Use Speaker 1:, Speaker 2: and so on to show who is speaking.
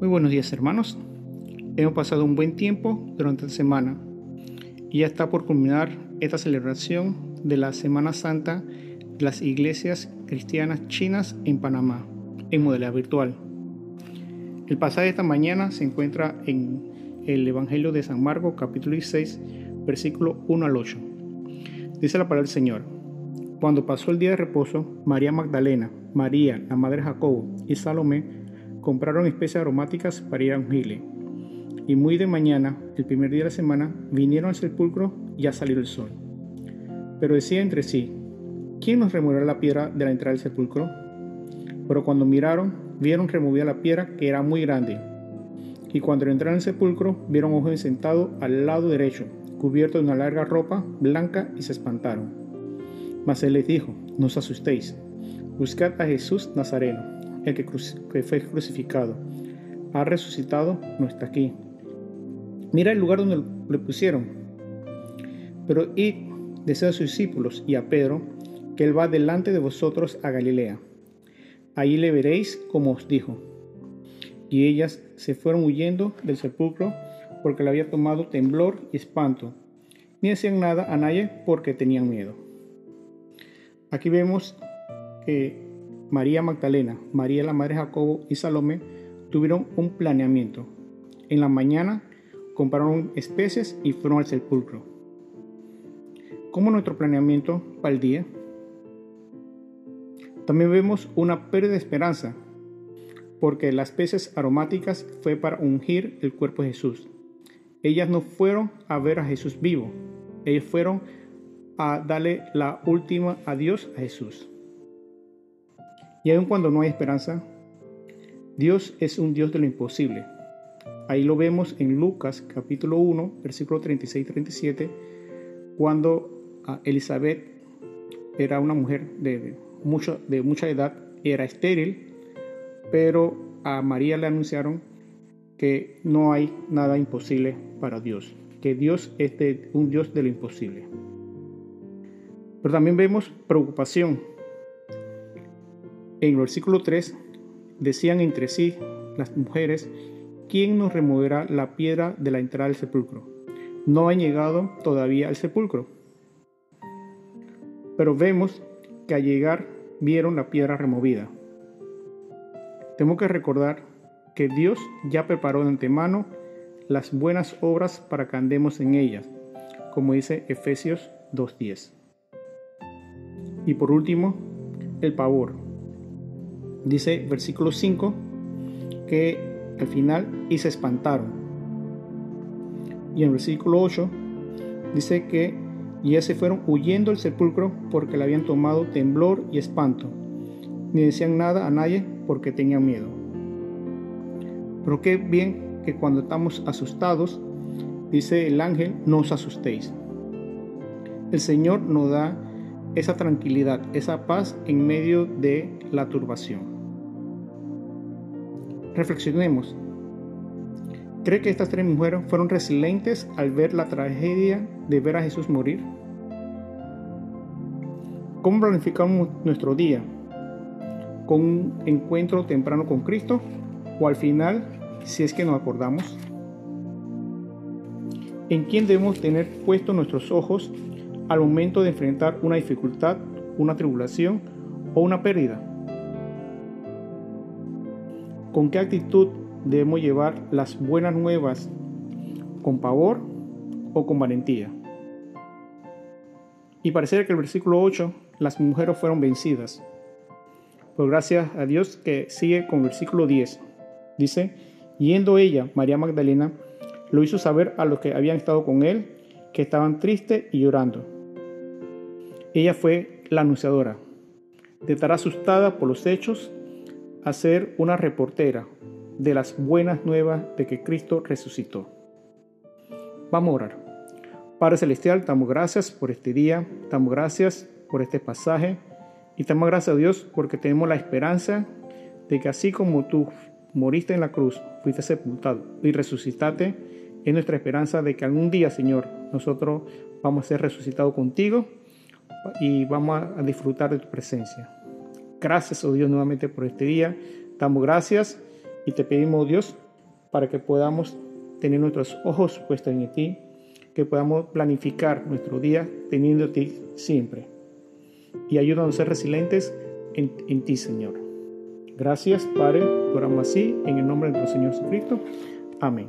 Speaker 1: Muy buenos días hermanos. Hemos pasado un buen tiempo durante la semana y ya está por culminar esta celebración de la Semana Santa de las iglesias cristianas chinas en Panamá, en modalidad virtual. El pasaje de esta mañana se encuentra en el Evangelio de San Marcos capítulo 16, versículo 1 al 8. Dice la palabra del Señor. Cuando pasó el día de reposo, María Magdalena, María, la madre de Jacobo y Salomé compraron especies aromáticas para ir a ungirle. Y muy de mañana, el primer día de la semana, vinieron al sepulcro y ya salió el sol. Pero decía entre sí, ¿quién nos removerá la piedra de la entrada del sepulcro? Pero cuando miraron, vieron removida la piedra que era muy grande. Y cuando entraron al sepulcro, vieron a un joven sentado al lado derecho, cubierto de una larga ropa blanca y se espantaron. Mas él les dijo, no os asustéis, buscad a Jesús Nazareno el que, fue crucificado. Ha resucitado, no está aquí. Mira el lugar donde le pusieron. Pero id, desea a sus discípulos y a Pedro, que él va delante de vosotros a Galilea. Allí le veréis como os dijo. Y ellas se fueron huyendo del sepulcro porque le había tomado temblor y espanto. Ni decían nada a nadie porque tenían miedo. Aquí vemos que María Magdalena, María la Madre Jacobo y Salomé tuvieron un planeamiento. En la mañana compraron especies y fueron al sepulcro. ¿Cómo nuestro planeamiento para el día? También vemos una pérdida de esperanza, porque las especies aromáticas fue para ungir el cuerpo de Jesús. Ellas no fueron a ver a Jesús vivo, ellas fueron a darle la última adiós a Jesús. Y aun cuando no hay esperanza, Dios es un Dios de lo imposible. Ahí lo vemos en Lucas capítulo 1, versículo 36-37, cuando ah, Elizabeth era una mujer de, mucho, de mucha edad, era estéril, pero a María le anunciaron que no hay nada imposible para Dios, que Dios es un Dios de lo imposible. Pero también vemos preocupación en el versículo 3 decían entre sí las mujeres, ¿quién nos removerá la piedra de la entrada del sepulcro? No han llegado todavía al sepulcro. Pero vemos que al llegar vieron la piedra removida. Tengo que recordar que Dios ya preparó de antemano las buenas obras para que andemos en ellas, como dice Efesios 2.10. Y por último, el pavor. Dice versículo 5 que al final y se espantaron. Y en versículo 8 dice que ya se fueron huyendo del sepulcro porque le habían tomado temblor y espanto. Ni decían nada a nadie porque tenían miedo. Pero qué bien que cuando estamos asustados, dice el ángel, no os asustéis. El Señor nos da esa tranquilidad, esa paz en medio de la turbación. Reflexionemos. ¿Cree que estas tres mujeres fueron resilientes al ver la tragedia de ver a Jesús morir? ¿Cómo planificamos nuestro día? ¿Con un encuentro temprano con Cristo? ¿O al final, si es que nos acordamos? ¿En quién debemos tener puestos nuestros ojos al momento de enfrentar una dificultad, una tribulación o una pérdida? ¿Con qué actitud debemos llevar las buenas nuevas? ¿Con pavor o con valentía? Y parece que el versículo 8, las mujeres fueron vencidas. Pero gracias a Dios que sigue con el versículo 10. Dice, yendo ella, María Magdalena, lo hizo saber a los que habían estado con él, que estaban tristes y llorando. Ella fue la anunciadora, de estar asustada por los hechos a ser una reportera de las buenas nuevas de que Cristo resucitó. Vamos a orar. Padre Celestial, damos gracias por este día, damos gracias por este pasaje y damos gracias a Dios porque tenemos la esperanza de que así como tú moriste en la cruz, fuiste sepultado y resucitaste, es nuestra esperanza de que algún día, Señor, nosotros vamos a ser resucitados contigo y vamos a disfrutar de tu presencia. Gracias, oh Dios, nuevamente por este día. Damos gracias y te pedimos, oh Dios, para que podamos tener nuestros ojos puestos en ti, que podamos planificar nuestro día teniendo ti siempre. Y ayúdanos a ser resilientes en, en ti, Señor. Gracias, Padre, oramos así, en el nombre de nuestro Señor Jesucristo. Amén.